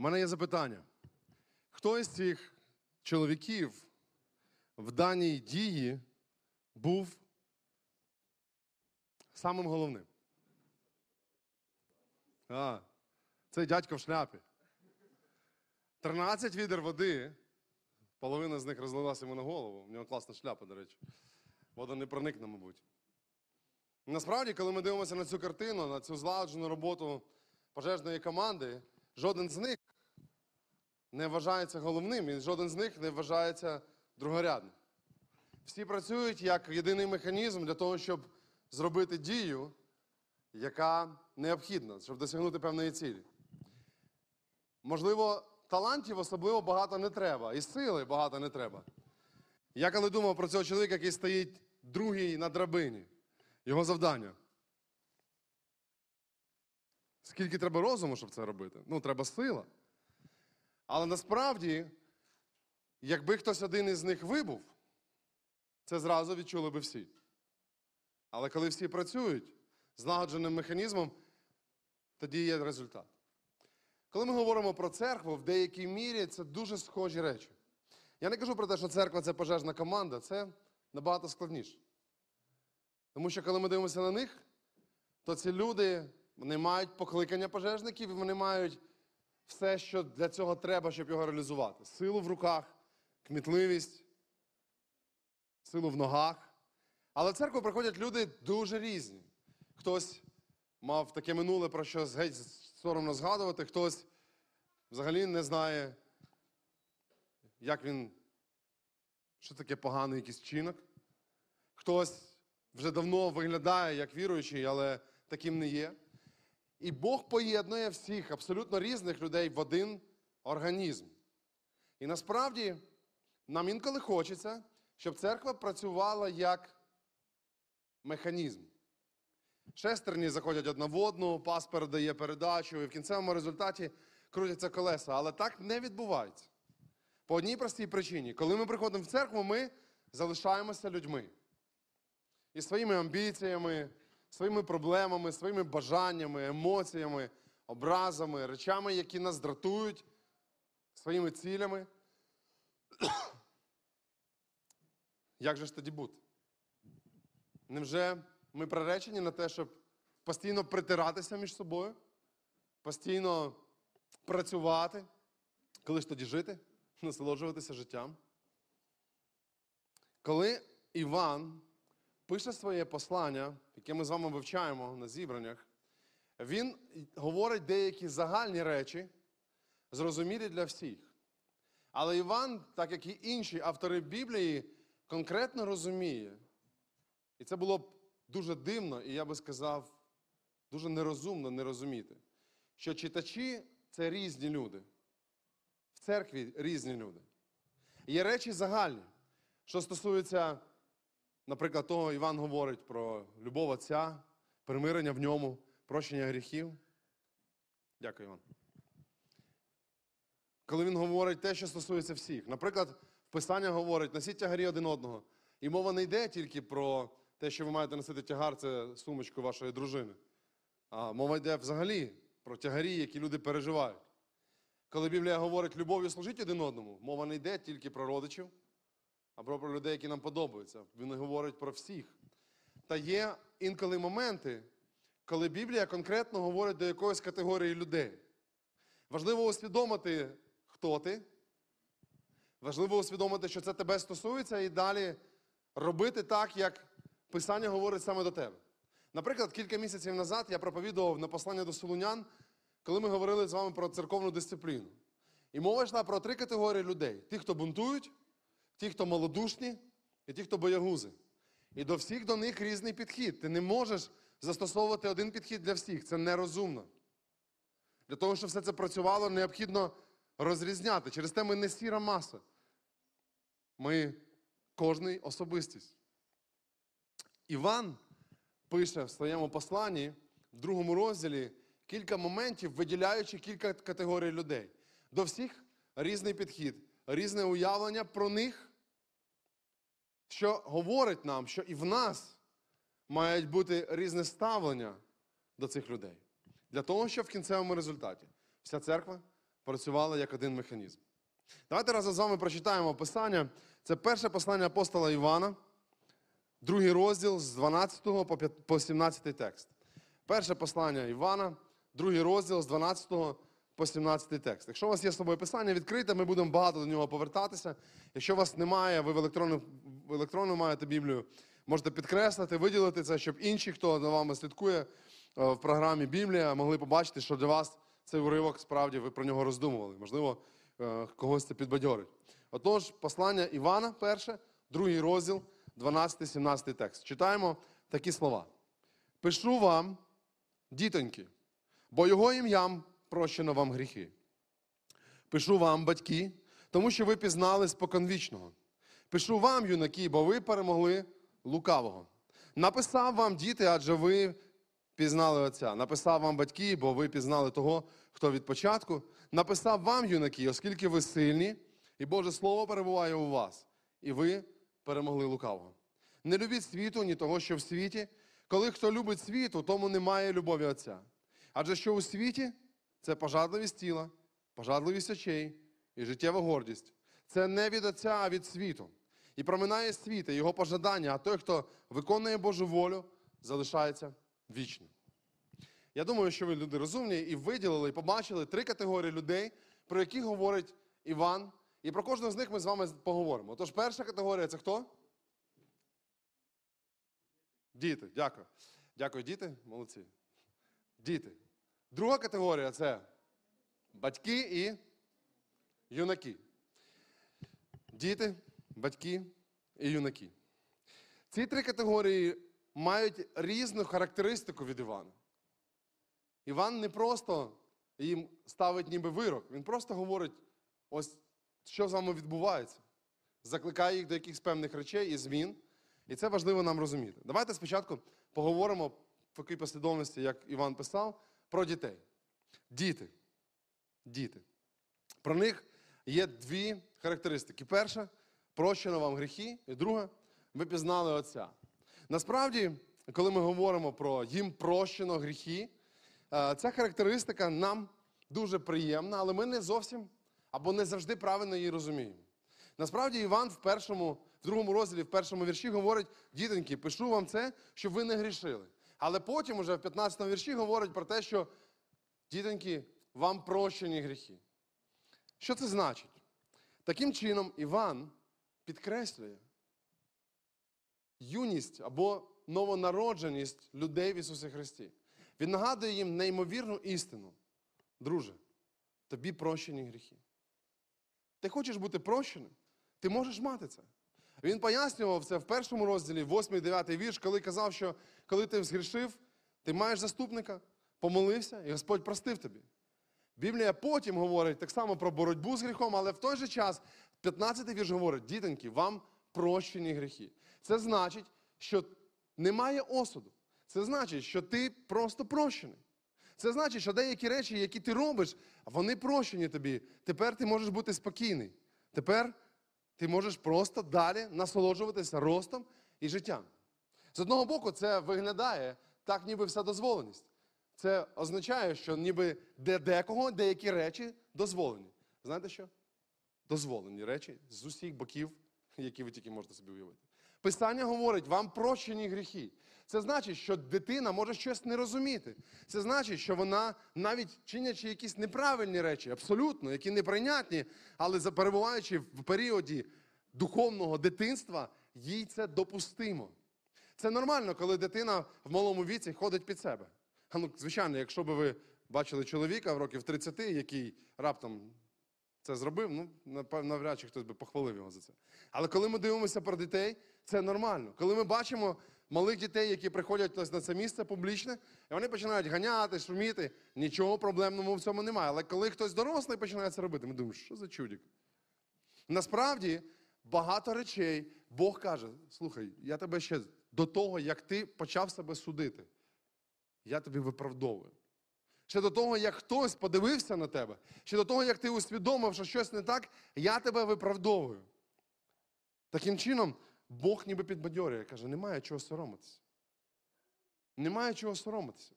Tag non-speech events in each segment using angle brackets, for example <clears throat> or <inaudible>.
У мене є запитання. Хто із цих чоловіків в даній дії був самим головним? А, цей дядько в шляпі. 13 відер води, половина з них розлилася йому на голову. У нього класна шляпа, до речі. Вода не проникне, мабуть. Насправді, коли ми дивимося на цю картину, на цю злагоджену роботу пожежної команди, жоден з них не вважається головним, і жоден з них не вважається другорядним. Всі працюють як єдиний механізм для того, щоб зробити дію, яка необхідна, щоб досягнути певної цілі. Можливо, талантів особливо багато не треба, і сили багато не треба. Я коли думав про цього чоловіка, який стоїть другий на драбині, його завдання. Скільки треба розуму, щоб це робити? Ну, треба сила. Але насправді, якби хтось один із них вибув, це зразу відчули би всі. Але коли всі працюють злагодженим механізмом, тоді є результат. Коли ми говоримо про церкву, в деякій мірі це дуже схожі речі. Я не кажу про те, що церква це пожежна команда, це набагато складніше. Тому що коли ми дивимося на них, то ці люди вони мають покликання пожежників, і вони мають все, що для цього треба, щоб його реалізувати. Силу в руках, кмітливість, силу в ногах. Але в церкву приходять люди дуже різні. Хтось мав таке минуле, про що геть соромно згадувати, хтось взагалі не знає, як він, що таке поганий якийсь вчинок. Хтось вже давно виглядає як віруючий, але таким не є. І Бог поєднує всіх абсолютно різних людей в один організм. І насправді нам інколи хочеться, щоб церква працювала як механізм. Шестерні заходять одна в одну, пас передає передачу, і в кінцевому результаті крутяться колеса. Але так не відбувається. По одній простій причині. Коли ми приходимо в церкву, ми залишаємося людьми. І своїми амбіціями, своїми проблемами, своїми бажаннями, емоціями, образами, речами, які нас дратують, своїми цілями. <clears throat> Як же ж тоді бути? Невже ми приречені на те, щоб постійно притиратися між собою, постійно працювати, коли ж тоді жити, насолоджуватися життям? Коли Іван пише своє послання, яке ми з вами вивчаємо на зібраннях, він говорить деякі загальні речі, зрозумілі для всіх. Але Іван, так як і інші автори Біблії, конкретно розуміє, і це було б дуже дивно, і я би сказав, дуже нерозумно не розуміти, що читачі це різні люди. В церкві різні люди. Є речі загальні, що стосуються, наприклад, того, Іван говорить про любов Отця, примирення в ньому, прощення гріхів. Дякую, Іван. Коли він говорить те, що стосується всіх. Наприклад, Писання говорить, носіть тягарі один одного. І мова не йде тільки про те, що ви маєте носити тягар, це сумочку вашої дружини. А мова йде взагалі про тягарі, які люди переживають. Коли Біблія говорить любов'ю служіть один одному, мова не йде тільки про родичів, а про людей, які нам подобаються. Він говорить про всіх. Та є інколи моменти, коли Біблія конкретно говорить до якоїсь категорії людей. Важливо усвідомити, хто ти. Важливо усвідомити, що це тебе стосується, і далі робити так, як Писання говорить саме до тебе. Наприклад, кілька місяців назад я проповідував на послання до Солунян, коли ми говорили з вами про церковну дисципліну. І мова йшла про три категорії людей: ті, хто бунтують, ті, хто малодушні, і ті, хто боягузи. І до всіх до них різний підхід. Ти не можеш застосовувати один підхід для всіх. Це нерозумно. Для того, щоб все це працювало, необхідно розрізняти. Через те ми не сіра маса. Ми кожний особистість. Іван пише в своєму посланні в другому розділі кілька моментів, виділяючи кілька категорій людей. До всіх різний підхід, різне уявлення про них, що говорить нам, що і в нас мають бути різне ставлення до цих людей. Для того, щоб в кінцевому результаті вся церква працювали як один механізм. Давайте разом з вами прочитаємо Писання. Це перше послання апостола Івана, другий розділ з 12 по по 17 текст. Перше послання Івана, другий розділ з 12 по 17 текст. Якщо у вас є з собою писання, відкрите, ми будемо багато до нього повертатися. Якщо у вас немає, ви в електронну, в електронну маєте Біблію, можете підкреслити, виділити це, щоб інші, хто за вами слідкує е, в програмі Біблія, могли побачити, що для вас цей уривок справді ви про нього роздумували. Можливо, е, когось це підбадьорить. Отож, послання Івана, перше, другий розділ, 12-17 текст. Читаємо такі слова. Пишу вам, дітоньки, бо його ім'ям прощено вам гріхи. Пишу вам, батьки, тому що ви пізнали споконвічного. Пишу вам, юнаки, бо ви перемогли лукавого. Написав вам, діти, адже ви пізнали Отця. Написав вам батьки, бо ви пізнали того, хто від початку. Написав вам, юнаки, оскільки ви сильні, і Боже Слово перебуває у вас, і ви перемогли лукавого. Не любіть світу, ні того, що в світі. Коли хто любить світу, тому немає любові Отця. Адже що у світі це пожадливість тіла, пожадливість очей і життєва гордість. Це не від Отця, а від світу. І проминає світ, і його пожадання, а той, хто виконує Божу волю, залишається вічним. Я думаю, що ви люди розумні і виділили, і побачили три категорії людей, про які говорить Іван. І про кожного з них ми з вами поговоримо. Тож перша категорія це хто? Діти. Дякую. Дякую, діти. Молодці. Діти. Друга категорія це батьки і юнаки. Діти, батьки і юнаки. Ці три категорії мають різну характеристику від Івана. Іван не просто їм ставить ніби вирок, він просто говорить, ось що з вами відбувається. Закликає їх до якихось певних речей і змін. І це важливо нам розуміти. Давайте спочатку поговоримо в такій послідовності, як Іван писав, про дітей. Діти. Діти. Про них є дві характеристики. Перша прощено вам гріхи, і друга ви пізнали Отця. Насправді, коли ми говоримо про їм прощено гріхи, е, ця характеристика нам дуже приємна, але ми не зовсім або не завжди правильно її розуміємо. Насправді, Іван в першому, в другому розділі, в першому вірші говорить: дітоньки, пишу вам це, щоб ви не грішили. Але потім, уже в 15 вірші, говорить про те, що дітоньки, вам прощені гріхи. Що це значить? Таким чином, Іван підкреслює юність або новонародженість людей в Ісусі Христі. Він нагадує їм неймовірну істину. Друже, тобі прощені гріхи. Ти хочеш бути прощеним? Ти можеш мати це. Він пояснював це в першому розділі, 8-9 вірш, коли казав, що коли ти згрішив, ти маєш заступника, помолився, і Господь простив тобі. Біблія потім говорить так само про боротьбу з гріхом, але в той же час 15-й вірш говорить, дітоньки, вам прощені гріхи. Це значить, що немає осуду. Це значить, що ти просто прощений. Це значить, що деякі речі, які ти робиш, вони прощені тобі. Тепер ти можеш бути спокійний. Тепер ти можеш просто далі насолоджуватися ростом і життям. З одного боку, це виглядає так, ніби вся дозволеність. Це означає, що ніби де декого деякі речі дозволені. Знаєте що? Дозволені речі з усіх боків, які ви тільки можете собі уявити. Писання говорить, вам прощені гріхи. Це значить, що дитина може щось не розуміти. Це значить, що вона, навіть чинячи якісь неправильні речі, абсолютно, які неприйнятні, але перебуваючи в періоді духовного дитинства, їй це допустимо. Це нормально, коли дитина в малому віці ходить під себе. А ну, звичайно, якщо б ви бачили чоловіка в років 30, який раптом це зробив, ну, навряд чи хтось би похвалив його за це. Але коли ми дивимося про дітей, це нормально. Коли ми бачимо малих дітей, які приходять на це місце публічне, і вони починають ганяти, шуміти, нічого проблемного в цьому немає. Але коли хтось дорослий починає це робити, ми думаємо, що за чудік? Насправді багато речей Бог каже: слухай, я тебе ще до того, як ти почав себе судити, я тобі виправдовую. Ще до того, як хтось подивився на тебе, ще до того, як ти усвідомив, що щось не так, я тебе виправдовую. Таким чином, Бог ніби підбадьорює, каже, немає чого соромитися. Немає чого соромитися.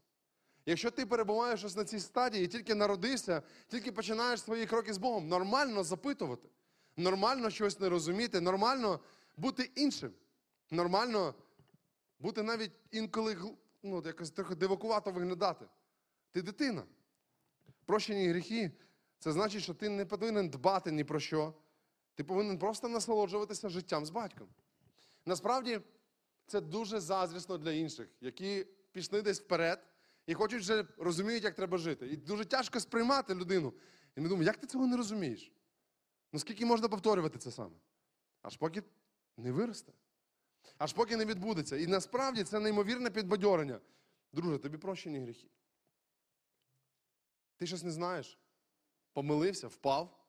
Якщо ти перебуваєш ось на цій стадії і тільки народився, тільки починаєш свої кроки з Богом, нормально запитувати, нормально щось не розуміти, нормально бути іншим, нормально бути навіть інколи ну, якось трохи дивакувато виглядати. Ти дитина. Прощені гріхи це значить, що ти не повинен дбати ні про що. Ти повинен просто насолоджуватися життям з батьком. Насправді, це дуже заздрісно для інших, які пішли десь вперед і хочуть вже розуміють, як треба жити. І дуже тяжко сприймати людину. І ми думаємо, як ти цього не розумієш? Ну скільки можна повторювати це саме? Аж поки не виросте. Аж поки не відбудеться. І насправді це неймовірне підбадьорення. Друже, тобі прощені гріхи. Ти щось не знаєш. Помилився, впав,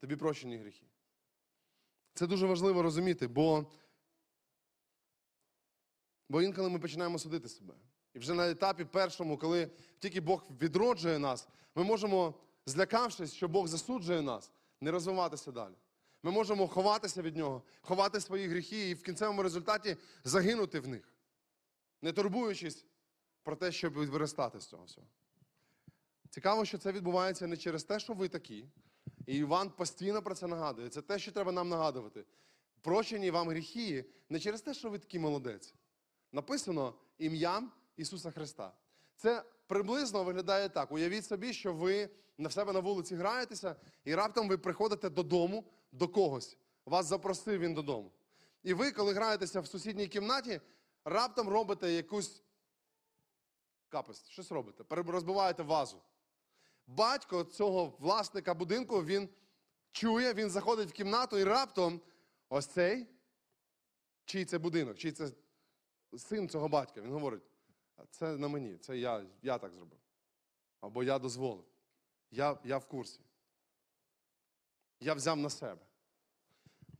тобі прощені гріхи. Це дуже важливо розуміти, бо, бо інколи ми починаємо судити себе. І вже на етапі першому, коли тільки Бог відроджує нас, ми можемо, злякавшись, що Бог засуджує нас, не розвиватися далі. Ми можемо ховатися від нього, ховати свої гріхи і в кінцевому результаті загинути в них, не турбуючись про те, щоб виростати з цього всього. Цікаво, що це відбувається не через те, що ви такі. І Іван постійно про це нагадує. Це те, що треба нам нагадувати. Прощені вам гріхи не через те, що ви такий молодець. Написано ім'ям Ісуса Христа. Це приблизно виглядає так. Уявіть собі, що ви на себе на вулиці граєтеся, і раптом ви приходите додому до когось. Вас запросив він додому. І ви, коли граєтеся в сусідній кімнаті, раптом робите якусь капость, щось робите, розбиваєте вазу. Батько цього власника будинку він чує, він заходить в кімнату і раптом ось цей, чий це будинок, чий це син цього батька. Він говорить: це на мені, це я, я так зробив. Або я дозволив. Я, я в курсі. Я взяв на себе.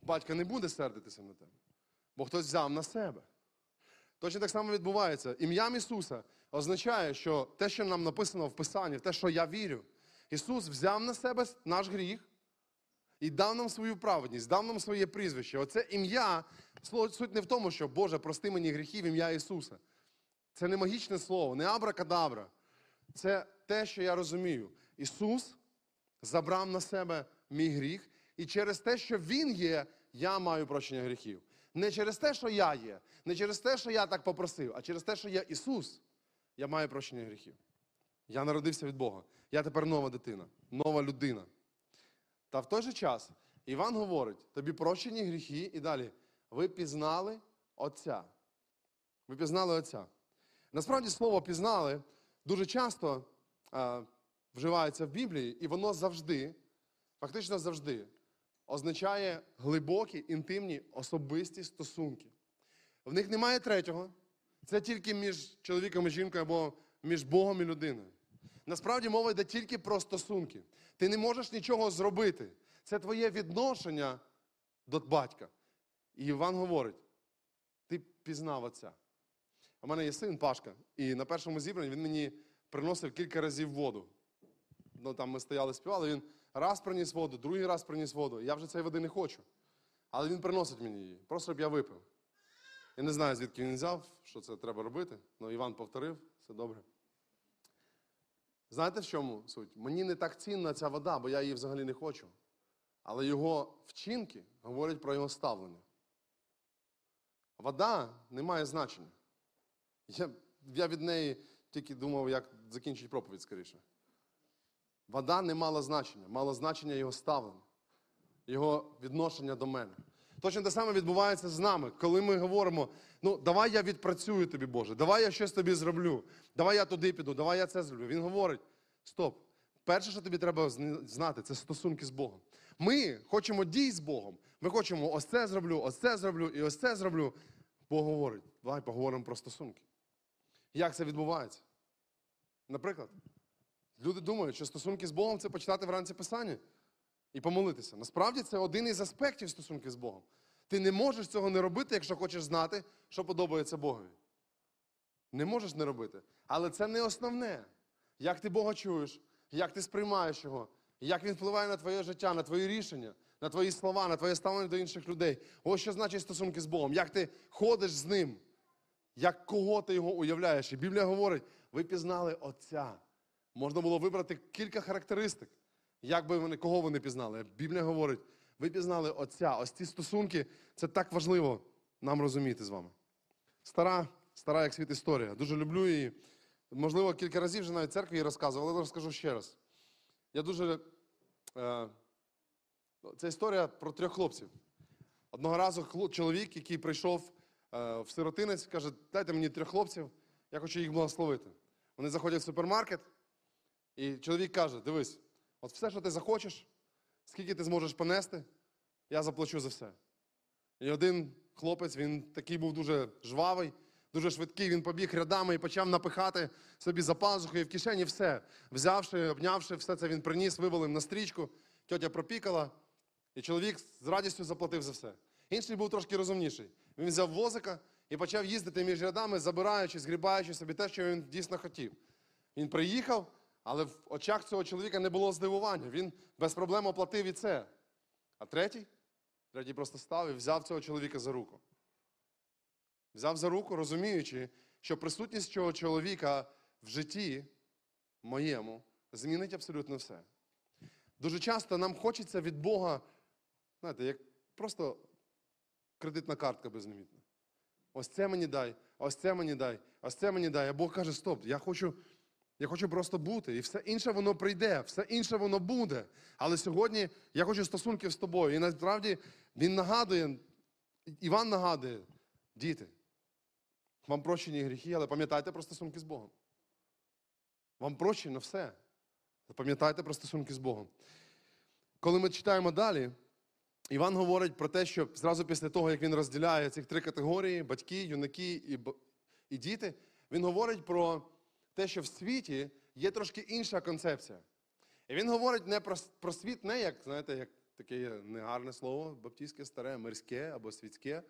Батько не буде сердитися на тебе, бо хтось взяв на себе. Точно так само відбувається. Ім'ям Ісуса означає, що те, що нам написано в Писанні, те, що я вірю, Ісус взяв на себе наш гріх і дав нам свою праведність, дав нам своє прізвище. Оце ім'я, слово- суть не в тому, що Боже, прости мені гріхи в ім'я Ісуса. Це не магічне слово, не абракадабра. Це те, що я розумію. Ісус забрав на себе мій гріх, і через те, що Він є, я маю прощення гріхів. Не через те, що я є, не через те, що я так попросив, а через те, що я Ісус, я маю прощення гріхів. Я народився від Бога. Я тепер нова дитина, нова людина. Та в той же час Іван говорить: тобі прощені гріхи, і далі ви пізнали Отця. Ви пізнали Отця. Насправді слово пізнали дуже часто е, вживається в Біблії, і воно завжди, фактично завжди, означає глибокі, інтимні, особисті стосунки. В них немає третього. Це тільки між чоловіком і жінкою або між Богом і людиною. Насправді мова йде тільки про стосунки. Ти не можеш нічого зробити. Це твоє відношення до батька. І Іван говорить: ти пізнав отця. У мене є син Пашка, і на першому зібранні він мені приносив кілька разів воду. Ну, там ми стояли, співали, він раз приніс воду, другий раз приніс воду. Я вже цієї води не хочу. Але він приносить мені її, просто щоб я випив. Я не знаю, звідки він взяв, що це треба робити. але Іван повторив, все добре. Знаєте, в чому суть? Мені не так цінна ця вода, бо я її взагалі не хочу. Але його вчинки говорять про його ставлення. Вода не має значення. Я, я від неї тільки думав, як закінчити проповідь скоріше. Вода не мала значення, мало значення його ставлення, його відношення до мене. Точно те саме відбувається з нами, коли ми говоримо: ну, давай я відпрацюю тобі, Боже, давай я щось тобі зроблю, давай я туди піду, давай я це зроблю. Він говорить: стоп, перше, що тобі треба знати, це стосунки з Богом. Ми хочемо дій з Богом. Ми хочемо ось це зроблю, ось це зроблю і ось це зроблю. Бог говорить, давай поговоримо про стосунки. Як це відбувається? Наприклад, люди думають, що стосунки з Богом це почитати вранці Писання і помолитися. Насправді це один із аспектів стосунків з Богом. Ти не можеш цього не робити, якщо хочеш знати, що подобається Богові. Не можеш не робити. Але це не основне. Як ти Бога чуєш, як ти сприймаєш його, як він впливає на твоє життя, на твої рішення, на твої слова, на твоє ставлення до інших людей. Ось що значить стосунки з Богом. Як ти ходиш з ним, як кого ти його уявляєш. І Біблія говорить, Ви пізнали Отця. Можна було вибрати кілька характеристик, як би вони, кого вони пізнали. Біблія говорить, ви пізнали Отця. Ось ці стосунки це так важливо нам розуміти з вами. Стара, стара як світ історія. Дуже люблю її. Можливо, кілька разів вже навіть церкві її розказував, але розкажу ще раз. Я дуже. Е, це історія про трьох хлопців. Одного разу чоловік, який прийшов е, в сиротинець, каже: дайте мені трьох хлопців, я хочу їх благословити. Вони заходять в супермаркет, і чоловік каже: дивись, от все, що ти захочеш, скільки ти зможеш понести, я заплачу за все. І один хлопець, він такий був дуже жвавий, дуже швидкий. Він побіг рядами і почав напихати собі за пазухою в кишені все. Взявши, обнявши, все це він приніс, вивалив на стрічку. Тьотя пропікала, і чоловік з радістю заплатив за все. Інший був трошки розумніший. Він взяв возика і почав їздити між рядами, забираючи, згрібаючи собі те, що він дійсно хотів. Він приїхав, але в очах цього чоловіка не було здивування. Він без проблем оплатив і це. А третій? Третій просто став і взяв цього чоловіка за руку. Взяв за руку, розуміючи, що присутність цього чоловіка в житті моєму змінить абсолютно все. Дуже часто нам хочеться від Бога, знаєте, як просто кредитна картка безлімітна. Ось це мені дай, ось це мені дай, ось це мені дай. А Бог каже: стоп, я хочу, я хочу просто бути. І все інше воно прийде, все інше воно буде. Але сьогодні я хочу стосунків з тобою. І насправді він нагадує, Іван нагадує, діти, вам прощені гріхи, але пам'ятайте про стосунки з Богом. Вам прощено все. Пам'ятайте про стосунки з Богом. Коли ми читаємо далі, Іван говорить про те, що зразу після того, як він розділяє ці три категорії батьки, юнаки і, і діти, він говорить про те, що в світі є трошки інша концепція. І він говорить не про, про світ, не як, знаєте, як таке негарне слово, баптійське, старе, мирське або світське.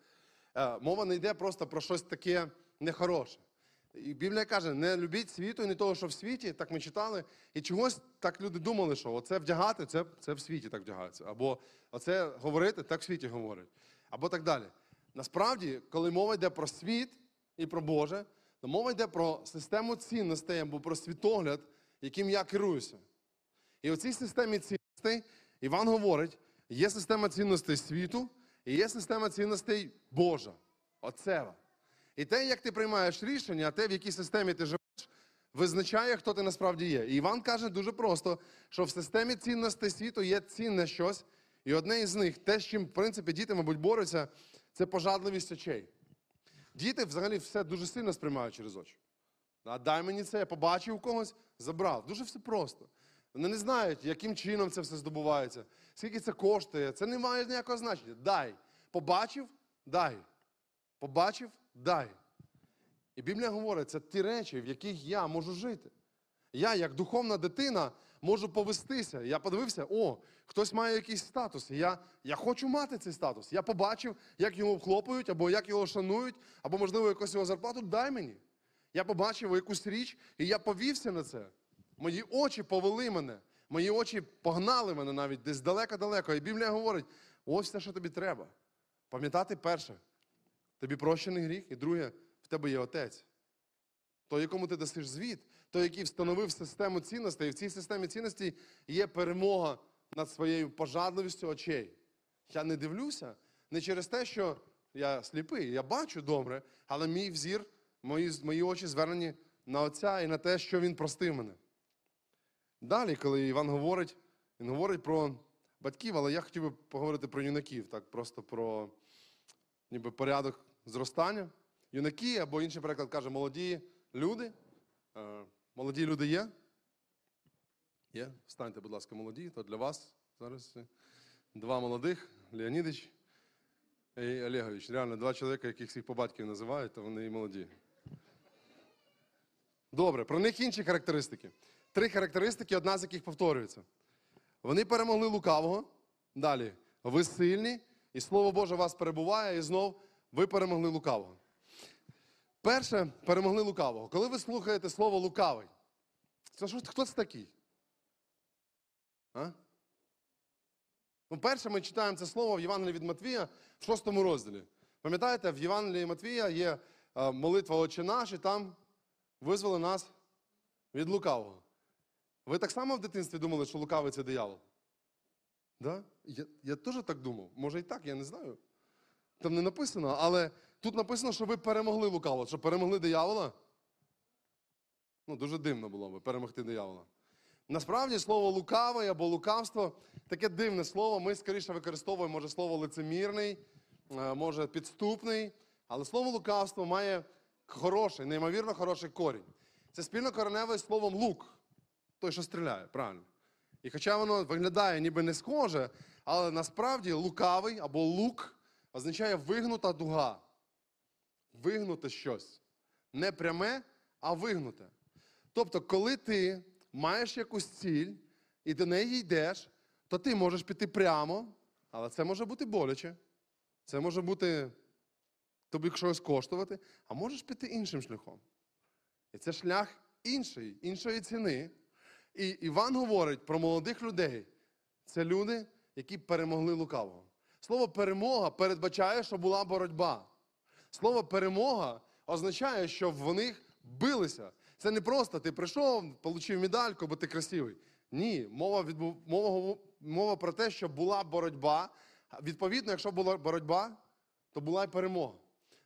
Е, Мова не йде просто про щось таке нехороше. І Біблія каже, не любіть світу не того, що в світі, так ми читали. І чогось так люди думали, що оце вдягати, це, це в світі так вдягається. Або оце говорити, так в світі говорять. Або так далі. Насправді, коли мова йде про світ і про Боже, то мова йде про систему цінностей або про світогляд, яким я керуюся. І у цій системі цінностей Іван говорить, є система цінностей світу і є система цінностей Божа, Отцева. І те, як ти приймаєш рішення, те, в якій системі ти живеш, визначає, хто ти насправді є. І Іван каже дуже просто, що в системі цінностей світу є цінне щось, і одне із них, те, з чим, в принципі, діти, мабуть, борються, це пожадливість очей. Діти взагалі все дуже сильно сприймають через очі. А дай мені це, я побачив когось, забрав. Дуже все просто. Вони не знають, яким чином це все здобувається, скільки це коштує. Це не має ніякого значення. Дай. Побачив, дай. Побачив, дай. І Біблія говорить, це ті речі, в яких я можу жити. Я, як духовна дитина, можу повестися. Я подивився, о, хтось має якийсь статус. Я, я хочу мати цей статус. Я побачив, як його вхлопують, або як його шанують, або, можливо, якусь його зарплату, дай мені. Я побачив якусь річ, і я повівся на це. Мої очі повели мене, мої очі погнали мене навіть десь далеко-далеко. І Біблія говорить: ось те, що тобі треба. Пам'ятати перше, тобі прощений гріх, і друге, в тебе є отець. Той, якому ти дасиш звіт, той, який встановив систему цінностей, і в цій системі цінностей є перемога над своєю пожадливістю очей. Я не дивлюся не через те, що я сліпий, я бачу добре, але мій взір, мої, мої очі звернені на Отця і на те, що Він простив мене. Далі, коли Іван говорить, він говорить про батьків, але я хотів би поговорити про юнаків, так просто про ніби порядок зростання. Юнаки, або інший переклад каже, молоді люди. Е, Молоді люди є? Є? Встаньте, будь ласка, молоді, то для вас зараз два молодих, Леонідич і Олегович. Реально, два чоловіка, яких всіх по батьків називають, то вони і молоді. Добре, про них інші характеристики. Три характеристики, одна з яких повторюється. Вони перемогли лукавого. Далі. Ви сильні, і Слово Боже вас перебуває, і знов ви перемогли лукавого. Перше, перемогли лукавого. Коли ви слухаєте слово лукавий, це що, хто це такий? А? Ну, перше, ми читаємо це слово в Євангелії від Матвія в шостому розділі. Пам'ятаєте, в Євангелії Матвія є е, молитва Отче наш, і там визвали нас Від лукавого. Ви так само в дитинстві думали, що лукавий це диявол? Да? Я, я теж так думав. Може і так, я не знаю. Там не написано, але тут написано, що ви перемогли лукавого, що перемогли диявола. Ну, дуже дивно було би перемогти диявола. Насправді слово лукавий або лукавство таке дивне слово. Ми скоріше використовуємо, може, слово лицемірний, е, може підступний. Але слово лукавство має хороший, неймовірно хороший корінь. Це спільно кореневе з словом лук, той, що стріляє, правильно. І хоча воно виглядає ніби не схоже, але насправді лукавий або лук означає вигнута дуга. Вигнуте щось. Не пряме, а вигнуте. Тобто, коли ти маєш якусь ціль і до неї йдеш, то ти можеш піти прямо, але це може бути боляче. Це може бути тобі щось коштувати, а можеш піти іншим шляхом. І це шлях інший, іншої ціни. І Іван говорить про молодих людей. Це люди, які перемогли лукавого. Слово перемога передбачає, що була боротьба. Слово перемога означає, що в них билися. Це не просто ти прийшов, отримав медальку, бо ти красивий. Ні, мова, відбу... мова, мова про те, що була боротьба. Відповідно, якщо була боротьба, то була й перемога.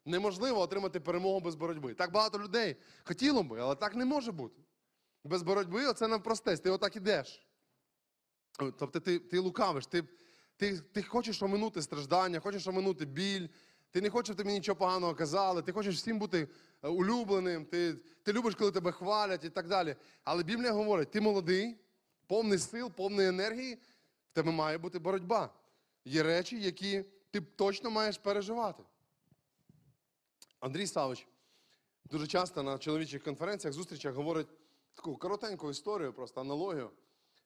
Неможливо отримати перемогу без боротьби. Так багато людей хотіло би, але так не може бути. Без боротьби оце навпростець, ти отак ідеш. Тобто ти, ти лукавиш, ти, ти, ти хочеш оминути страждання, хочеш оминути біль, ти не хочеш, щоб тобі нічого поганого казали, ти хочеш всім бути е, улюбленим, ти, ти любиш, коли тебе хвалять і так далі. Але Біблія говорить, ти молодий, повний сил, повний енергії, в тебе має бути боротьба. Є речі, які ти точно маєш переживати. Андрій Савич дуже часто на чоловічих конференціях, зустрічах говорить таку коротеньку історію, просто аналогію.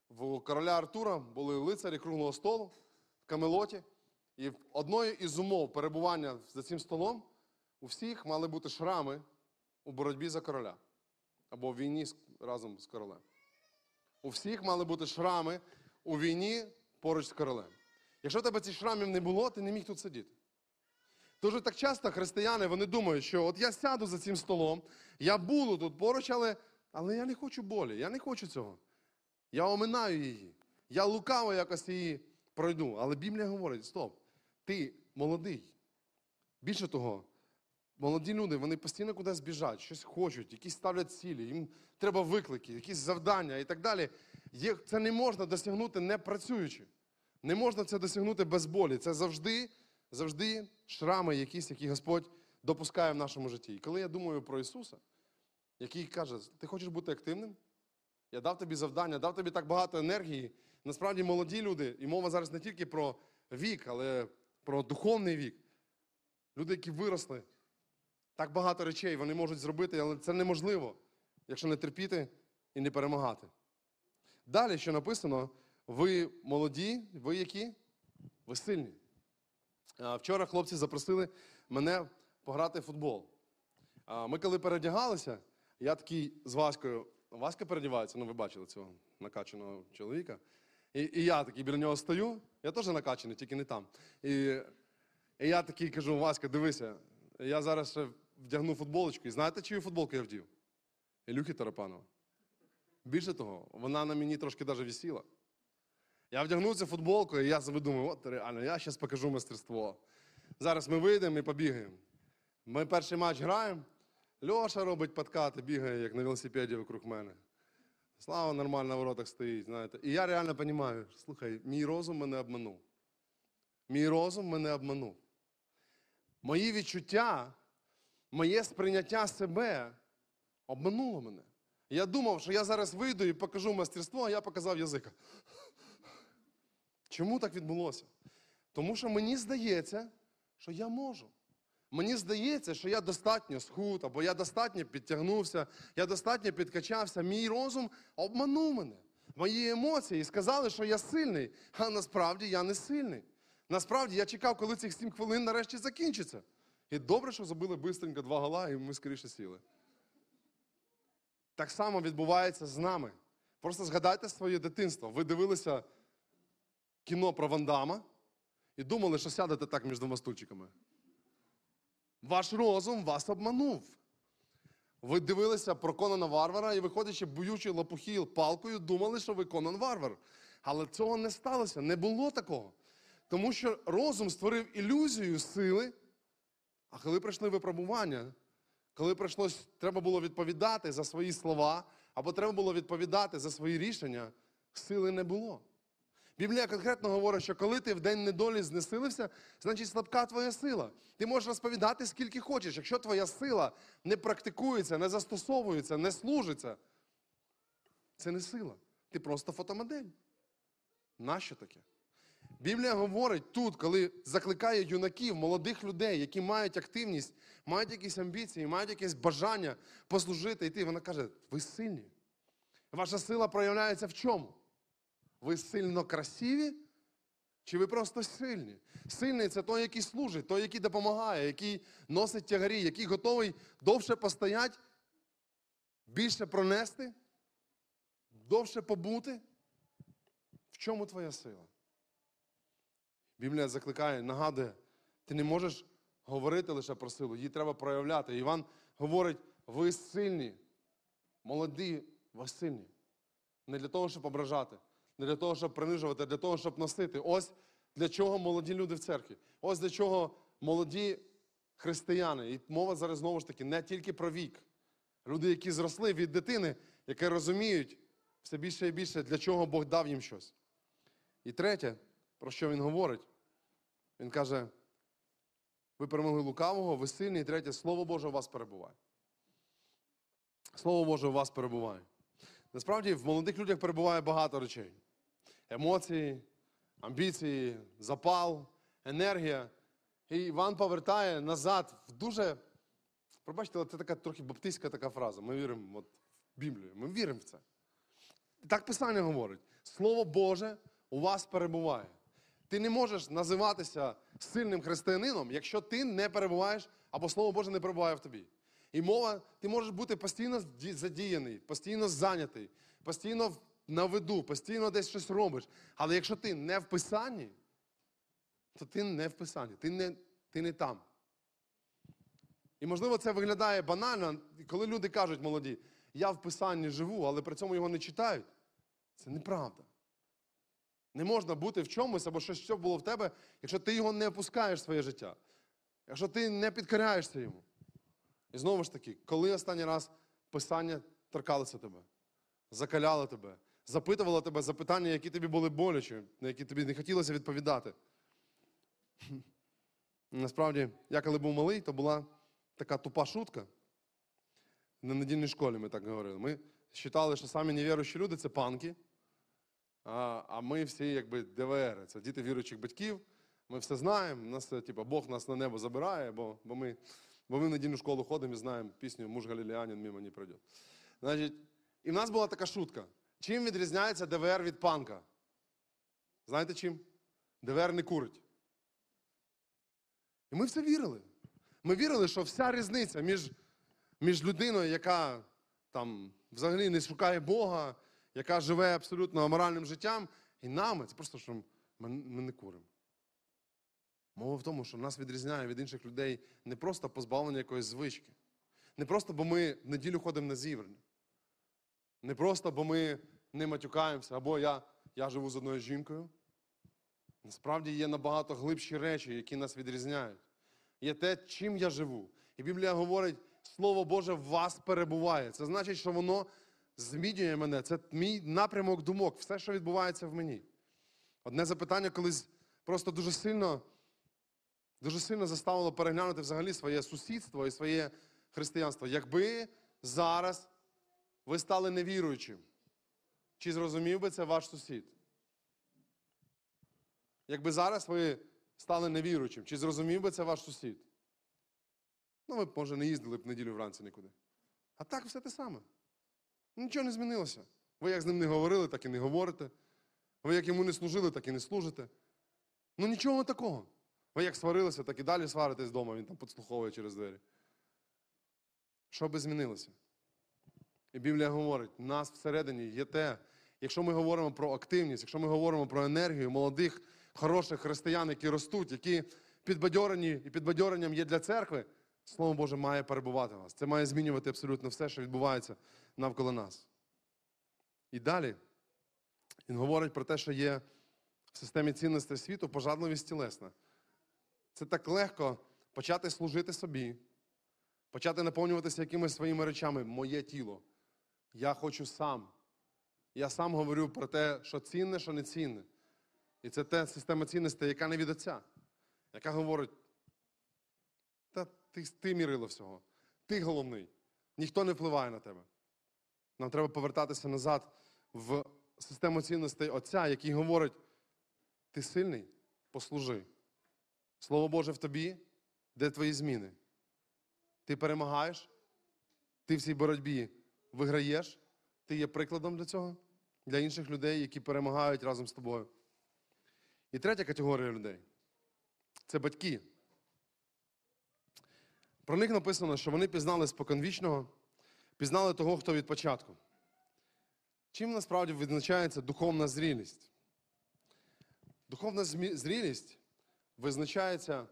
В короля Артура були лицарі круглого столу в Камелоті. І одною із умов перебування за цим столом у всіх мали бути шрами у боротьбі за короля або в війні разом з королем. У всіх мали бути шрами у війні поруч з королем. Якщо в тебе цих шрамів не було, ти не міг тут сидіти. Дуже так часто християни вони думають, що от я сяду за цим столом, я буду тут поруч, але, але я не хочу болі, я не хочу цього. Я оминаю її. Я лукаво якось її пройду. Але Біблія говорить: стоп, ти молодий. Більше того, молоді люди, вони постійно кудись біжать, щось хочуть, якісь ставлять цілі, їм треба виклики, якісь завдання і так далі. Це не можна досягнути не працюючи. Не можна це досягнути без болі. Це завжди, завжди шрами якісь, які Господь допускає в нашому житті. І коли я думаю про Ісуса, який каже, ти хочеш бути активним? Я дав тобі завдання, дав тобі так багато енергії. Насправді молоді люди, і мова зараз не тільки про вік, але про духовний вік. Люди, які виросли, так багато речей вони можуть зробити, але це неможливо, якщо не терпіти і не перемагати. Далі, що написано, ви молоді, ви які? Ви сильні. Вчора хлопці запросили мене пограти в футбол. Ми коли передягалися, я такий з Ваською. Васька передівається, ну ви бачили цього накачаного чоловіка. І, і я такий біля нього стою, я теж накачаний, тільки не там. І, і я такий кажу: Васька, дивися, я зараз ще вдягну футболочку. І знаєте, чию футболку я вдів? Ілюхи Тарапанова. Більше того, вона на мені трошки навіть висіла. Я вдягнув цю футболку, і я собі думаю, от реально, я зараз покажу мастерство. Зараз ми вийдемо і побігаємо. Ми перший матч граємо. Льоша робить подкати, бігає, як на велосипеді вокруг мене. Слава нормально на воротах стоїть, знаєте. І я реально розумію, слухай, мій розум мене обманув. Мій розум мене обманув. Мої відчуття, моє сприйняття себе обмануло мене. Я думав, що я зараз вийду і покажу мастерство, а я показав язика. Чому так відбулося? Тому що мені здається, що я можу. Мені здається, що я достатньо схуд, або я достатньо підтягнувся, я достатньо підкачався. Мій розум обманув мене. Мої емоції сказали, що я сильний, а насправді я не сильний. Насправді я чекав, коли цих 7 хвилин нарешті закінчиться. І добре, що забили бистренько два гола, і ми скоріше сіли. Так само відбувається з нами. Просто згадайте своє дитинство. Ви дивилися кіно про Вандама і думали, що сядете так між двома стульчиками. Ваш розум вас обманув. Ви дивилися про Конана Варвара і, виходячи, боючи лопухи палкою, думали, що ви Конан Варвар. Але цього не сталося, не було такого. Тому що розум створив ілюзію сили, а коли прийшли випробування, коли прийшлось, треба було відповідати за свої слова, або треба було відповідати за свої рішення, сили не було. Біблія конкретно говорить, що коли ти в день недолі знесилився, значить слабка твоя сила. Ти можеш розповідати скільки хочеш. Якщо твоя сила не практикується, не застосовується, не служиться, це не сила. Ти просто фотомодель. Нащо таке? Біблія говорить тут, коли закликає юнаків, молодих людей, які мають активність, мають якісь амбіції, мають якесь бажання послужити йти. Вона каже: ви сильні. Ваша сила проявляється в чому? Ви сильно красиві? Чи ви просто сильні? Сильний це той, який служить, той, який допомагає, який носить тягарі, який готовий довше постояти, більше пронести, довше побути. В чому твоя сила? Біблія закликає, нагадує, ти не можеш говорити лише про силу, її треба проявляти. Іван говорить, ви сильні, молоді, ви сильні. Не для того, щоб ображати, не для того, щоб принижувати, а для того, щоб носити. Ось для чого молоді люди в церкві. Ось для чого молоді християни. І мова зараз знову ж таки не тільки про вік. Люди, які зросли від дитини, які розуміють все більше і більше, для чого Бог дав їм щось. І третє, про що він говорить, він каже: ви перемогли лукавого, ви сильні, і третє, Слово Боже у вас перебуває. Слово Боже у вас перебуває. Насправді в молодих людях перебуває багато речей: емоції, амбіції, запал, енергія. І Іван повертає назад в дуже. Пробачте, але це така трохи баптистська така фраза. Ми віримо от, в Біблію. Ми віримо в це. Так Писання говорить: Слово Боже у вас перебуває. Ти не можеш називатися сильним християнином, якщо ти не перебуваєш або Слово Боже не перебуває в тобі. І мова, ти можеш бути постійно задіяний, постійно зайнятий, постійно на виду, постійно десь щось робиш. Але якщо ти не в Писанні, то ти не в Писанні, ти не, ти не там. І можливо це виглядає банально, коли люди кажуть молоді, я в Писанні живу, але при цьому його не читають. Це неправда. Не можна бути в чомусь або щось що було в тебе, якщо ти його не опускаєш в своє життя, якщо ти не підкоряєшся йому. І знову ж таки, коли останній раз Писання торкалося тебе, закаляло тебе, запитувало тебе запитання, які тобі були болячі, на які тобі не хотілося відповідати. <laughs> Насправді, я коли був малий, то була така тупа шутка. На недільній школі ми так говорили. Ми вважали, що самі невіруючі люди це панки, а, а ми всі якби ДВР. Це діти віруючих батьків. Ми все знаємо. Нас, типу, Бог нас на небо забирає, бо, бо, ми, бо ми в недільну школу ходимо і знаємо пісню Муж Галілеянин мимо не пройде. Значить, і в нас була така шутка. Чим відрізняється ДВР від панка? Знаєте чим? ДВР не курить. І ми в це вірили. Ми вірили, що вся різниця між, між людиною, яка там взагалі не шукає Бога, яка живе абсолютно аморальним життям, і нами, це просто що ми, ми не куримо. Мова в тому, що нас відрізняє від інших людей не просто позбавлення якоїсь звички, не просто, бо ми в неділю ходимо на зібрання, не просто, бо ми не матюкаємося, або я, я живу з одною жінкою. Насправді є набагато глибші речі, які нас відрізняють. Є те, чим я живу. І Біблія говорить, Слово Боже в вас перебуває. Це значить, що воно змінює мене. Це мій напрямок думок, все, що відбувається в мені. Одне запитання колись просто дуже сильно, дуже сильно заставило переглянути взагалі своє сусідство і своє християнство. Якби зараз ви стали невіруючим, чи зрозумів би це ваш сусід? Якби зараз ви стали невіруючим, чи зрозумів би це ваш сусід? Ну, ви б, може, не їздили б неділю вранці нікуди. А так все те саме. Нічого не змінилося. Ви як з ним не говорили, так і не говорите. Ви як йому не служили, так і не служите. Ну нічого такого. Ви як сварилися, так і далі сваритесь вдома, він там підслуховує через двері. Що би змінилося? І Біблія говорить, в нас всередині є те, якщо ми говоримо про активність, якщо ми говоримо про енергію молодих, хороших християн, які ростуть, які підбадьорені і підбадьоренням є для церкви, Слово Боже має перебувати в вас. Це має змінювати абсолютно все, що відбувається навколо нас. І далі він говорить про те, що є в системі цінностей світу пожадливість тілесна. Це так легко почати служити собі, почати наповнюватися якимись своїми речами. Моє тіло. Я хочу сам. Я сам говорю про те, що цінне, що не цінне. І це та система цінностей, яка не від Отця, яка говорить: та ти, ти мірило всього, ти головний, ніхто не впливає на тебе. Нам треба повертатися назад в систему цінностей Отця, який говорить: ти сильний, послужи. Слово Боже в тобі, де твої зміни? Ти перемагаєш, ти в цій боротьбі виграєш, ти є прикладом для цього, для інших людей, які перемагають разом з тобою. І третя категорія людей це батьки. Про них написано, що вони пізнали споконвічного, пізнали того, хто від початку. Чим насправді визначається духовна зрілість? Духовна зрілість визначається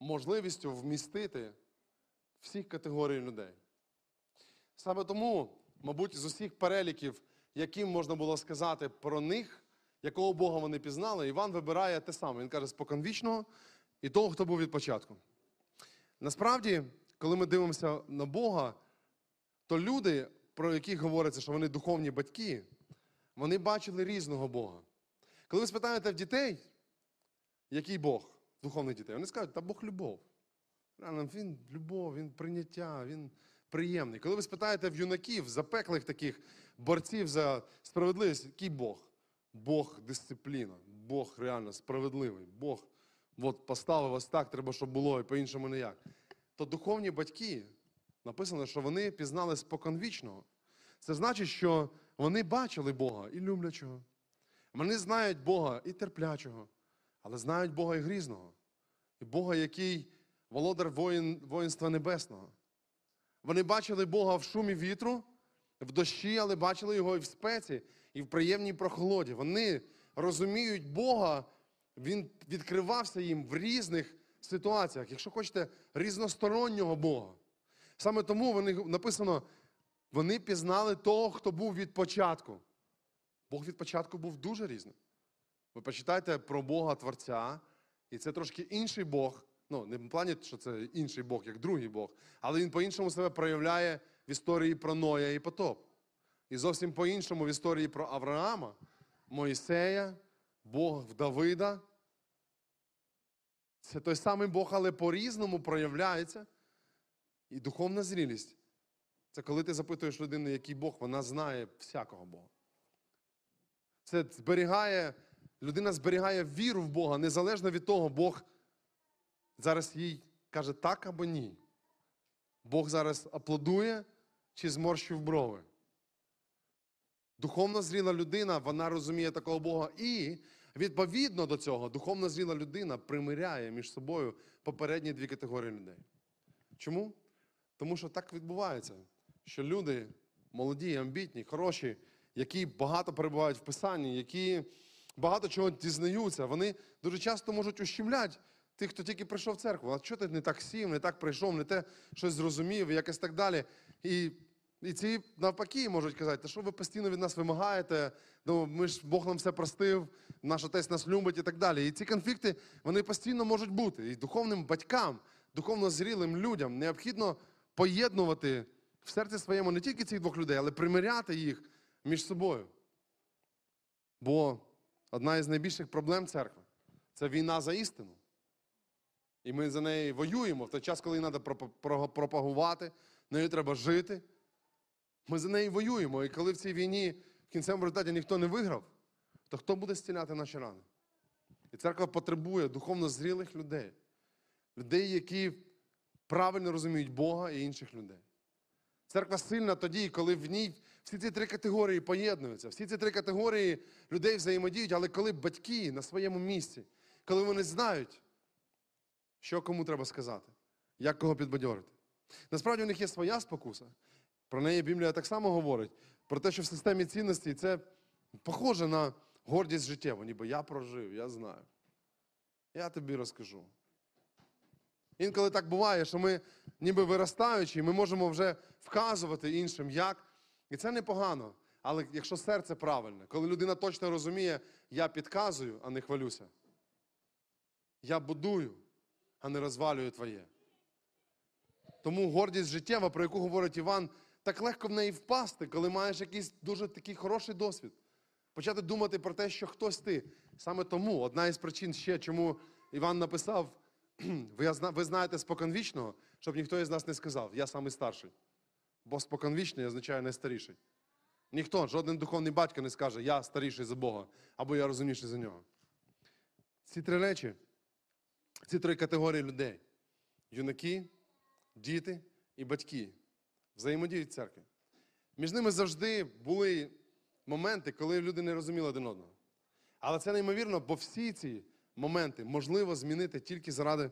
можливістю вмістити всіх категорій людей. Саме тому, мабуть, з усіх переліків, яким можна було сказати про них, якого Бога вони пізнали, Іван вибирає те саме. Він каже, споконвічного і того, хто був від початку. Насправді, коли ми дивимося на Бога, то люди, про яких говориться, що вони духовні батьки, вони бачили різного Бога. Коли ви спитаєте в дітей, який Бог духовних дітей, вони скажуть, та Бог любов. Він любов, він прийняття, він приємний. Коли ви спитаєте в юнаків, запеклих таких борців за справедливість, який Бог? Бог дисципліна, Бог реально справедливий, Бог от поставив ось так, треба, щоб було, і по-іншому ніяк. То духовні батьки написано, що вони пізнали споконвічного. Це значить, що вони бачили Бога і люблячого. Вони знають Бога і терплячого, але знають Бога і грізного, і Бога, який володар воїн, воїнства небесного. Вони бачили Бога в шумі вітру, в дощі, але бачили його і в спеці, і в приємній прохолоді. Вони розуміють Бога, Він відкривався їм в різних ситуаціях, якщо хочете, різностороннього Бога. Саме тому вони написано, вони пізнали того, хто був від початку. Бог від початку був дуже різним. Ви почитайте про Бога Творця, і це трошки інший Бог. Ну, не в плані, що це інший Бог, як другий Бог, але він по-іншому себе проявляє в історії про Ноя і потоп. І зовсім по-іншому в історії про Авраама, Моїсея, Бог в Давида. Це той самий Бог, але по-різному проявляється. І духовна зрілість це коли ти запитуєш людину, який Бог, вона знає всякого Бога. Це зберігає, людина зберігає віру в Бога, незалежно від того, Бог зараз їй каже так або ні. Бог зараз аплодує чи зморщив брови. Духовно зріла людина, вона розуміє такого Бога. І відповідно до цього, духовно зріла людина примиряє між собою попередні дві категорії людей. Чому? Тому що так відбувається, що люди молоді, амбітні, хороші, які багато перебувають в Писанні, які багато чого дізнаються, вони дуже часто можуть ущемляти тих, хто тільки прийшов в церкву. А що ти не так сів, не так прийшов, не те щось зрозумів, якось так далі. І, і ці навпаки можуть казати, та що ви постійно від нас вимагаєте, ну ми ж Бог нам все простив, наш отець нас любить і так далі. І ці конфлікти вони постійно можуть бути. І духовним батькам, духовно зрілим людям необхідно поєднувати в серці своєму не тільки цих двох людей, але примиряти їх між собою. Бо одна із найбільших проблем церкви це війна за істину. І ми за неї воюємо в той час, коли її треба пропагувати, нею треба жити. Ми за неї воюємо. І коли в цій війні в кінцевому результаті ніхто не виграв, то хто буде стіляти наші рани? І церква потребує духовно зрілих людей, людей, які правильно розуміють Бога і інших людей. Церква сильна тоді, коли в ній всі ці три категорії поєднуються, всі ці три категорії людей взаємодіють, але коли батьки на своєму місці, коли вони знають, що кому треба сказати, як кого підбадьорити. Насправді у них є своя спокуса. Про неї Біблія так само говорить, про те, що в системі цінностей це похоже на гордість життєву, ніби я прожив, я знаю. Я тобі розкажу. Інколи так буває, що ми, ніби виростаючи, ми можемо вже вказувати іншим, як. І це непогано. Але якщо серце правильне, коли людина точно розуміє, я підказую, а не хвалюся. Я будую, а не розвалюю твоє. Тому гордість життєва, про яку говорить Іван, так легко в неї впасти, коли маєш якийсь дуже такий хороший досвід. Почати думати про те, що хтось ти. Саме тому одна із причин ще, чому Іван написав, <clears throat> ви, ви знаєте споконвічного, щоб ніхто із нас не сказав, я самий старший. Бо споконвічний означає найстаріший. Ніхто, жоден духовний батько не скаже, я старіший за Бога, або я розумніший за нього. Ці три речі, ці три категорії людей: юнаки, діти і батьки взаємодіють церкві. Між ними завжди були моменти, коли люди не розуміли один одного. Але це неймовірно, бо всі ці моменти можливо змінити тільки заради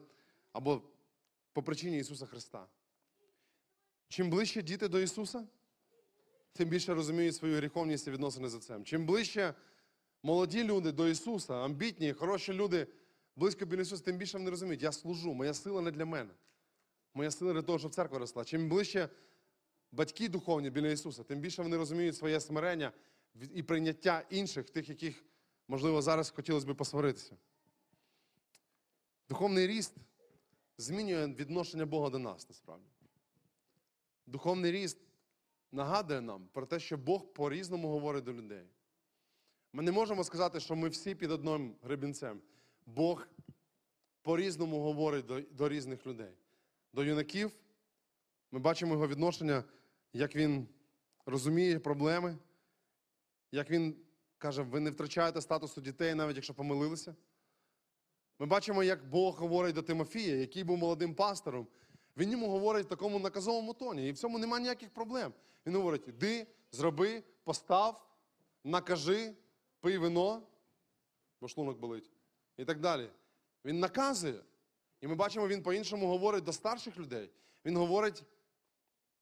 або по причині Ісуса Христа. Чим ближче діти до Ісуса, тим більше розуміють свою гріховність і відносини з Отцем. Чим ближче молоді люди до Ісуса, амбітні, хороші люди близько біля Ісуса, тим більше вони розуміють, я служу, моя сила не для мене. Моя сила для того, щоб церква росла. Чим ближче батьки духовні біля Ісуса, тим більше вони розуміють своє смирення і прийняття інших, тих, яких, можливо, зараз хотілося б посваритися. Духовний ріст змінює відношення Бога до нас, насправді. Духовний ріст нагадує нам про те, що Бог по-різному говорить до людей. Ми не можемо сказати, що ми всі під одним гребінцем. Бог по-різному говорить до, до різних людей. До юнаків ми бачимо його відношення, як він розуміє проблеми, як він каже, ви не втрачаєте статусу дітей, навіть якщо помилилися. Ми бачимо, як Бог говорить до Тимофія, який був молодим пастором. Він йому говорить в такому наказовому тоні, і в цьому немає ніяких проблем. Він говорить: іди, зроби, постав, накажи, пий вино, бо шлунок болить. І так далі. Він наказує. І ми бачимо, він по-іншому говорить до старших людей. Він говорить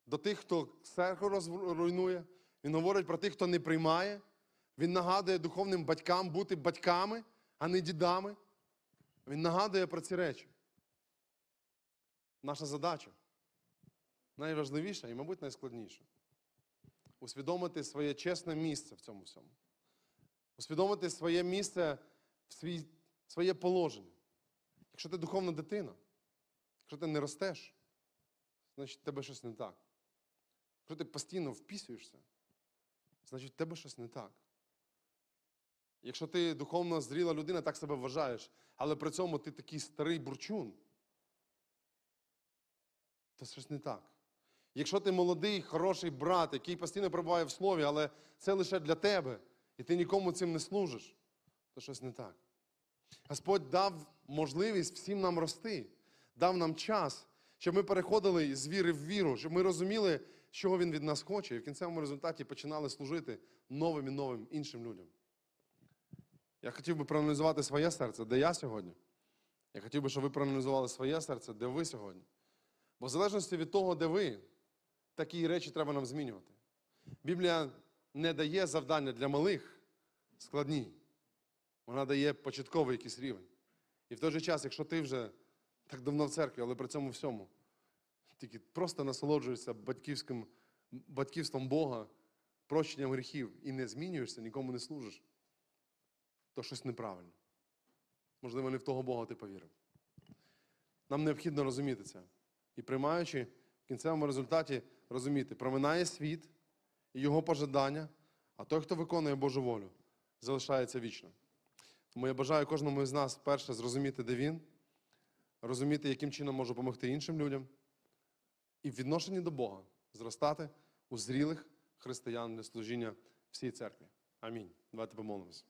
до тих, хто церкву розру- руйнує. Він говорить про тих, хто не приймає. Він нагадує духовним батькам бути батьками, а не дідами. Він нагадує про ці речі. Наша задача найважливіша і, мабуть, найскладніша усвідомити своє чесне місце в цьому всьому. Усвідомити своє місце свій, своє положення. Якщо ти духовна дитина, якщо ти не ростеш, значить в тебе щось не так. Якщо ти постійно впісуєшся, значить в тебе щось не так. Якщо ти духовно зріла людина, так себе вважаєш, але при цьому ти такий старий бурчун, то щось не так. Якщо ти молодий, хороший брат, який постійно перебуває в слові, але це лише для тебе, і ти нікому цим не служиш, то щось не так. Господь дав можливість всім нам рости, дав нам час, щоб ми переходили з віри в віру, щоб ми розуміли, чого Він від нас хоче, і в кінцевому результаті починали служити новим і новим іншим людям. Я хотів би проаналізувати своє серце, де я сьогодні. Я хотів би, щоб ви проаналізували своє серце, де ви сьогодні. Бо в залежності від того, де ви, такі речі треба нам змінювати. Біблія не дає завдання для малих складні. Вона дає початковий якийсь рівень. І в той же час, якщо ти вже так давно в церкві, але при цьому всьому, тільки просто насолоджуєшся батьківським, батьківством Бога, прощенням гріхів і не змінюєшся, нікому не служиш, то щось неправильно. Можливо, не в того Бога ти повірив. Нам необхідно розуміти це. І приймаючи в кінцевому результаті розуміти, проминає світ і його пожадання, а той, хто виконує Божу волю, залишається вічно. Тому я бажаю кожному з нас перше зрозуміти, де він, розуміти, яким чином можу допомогти іншим людям, і в відношенні до Бога зростати у зрілих християн для служіння всій церкві. Амінь. Давайте помолимося.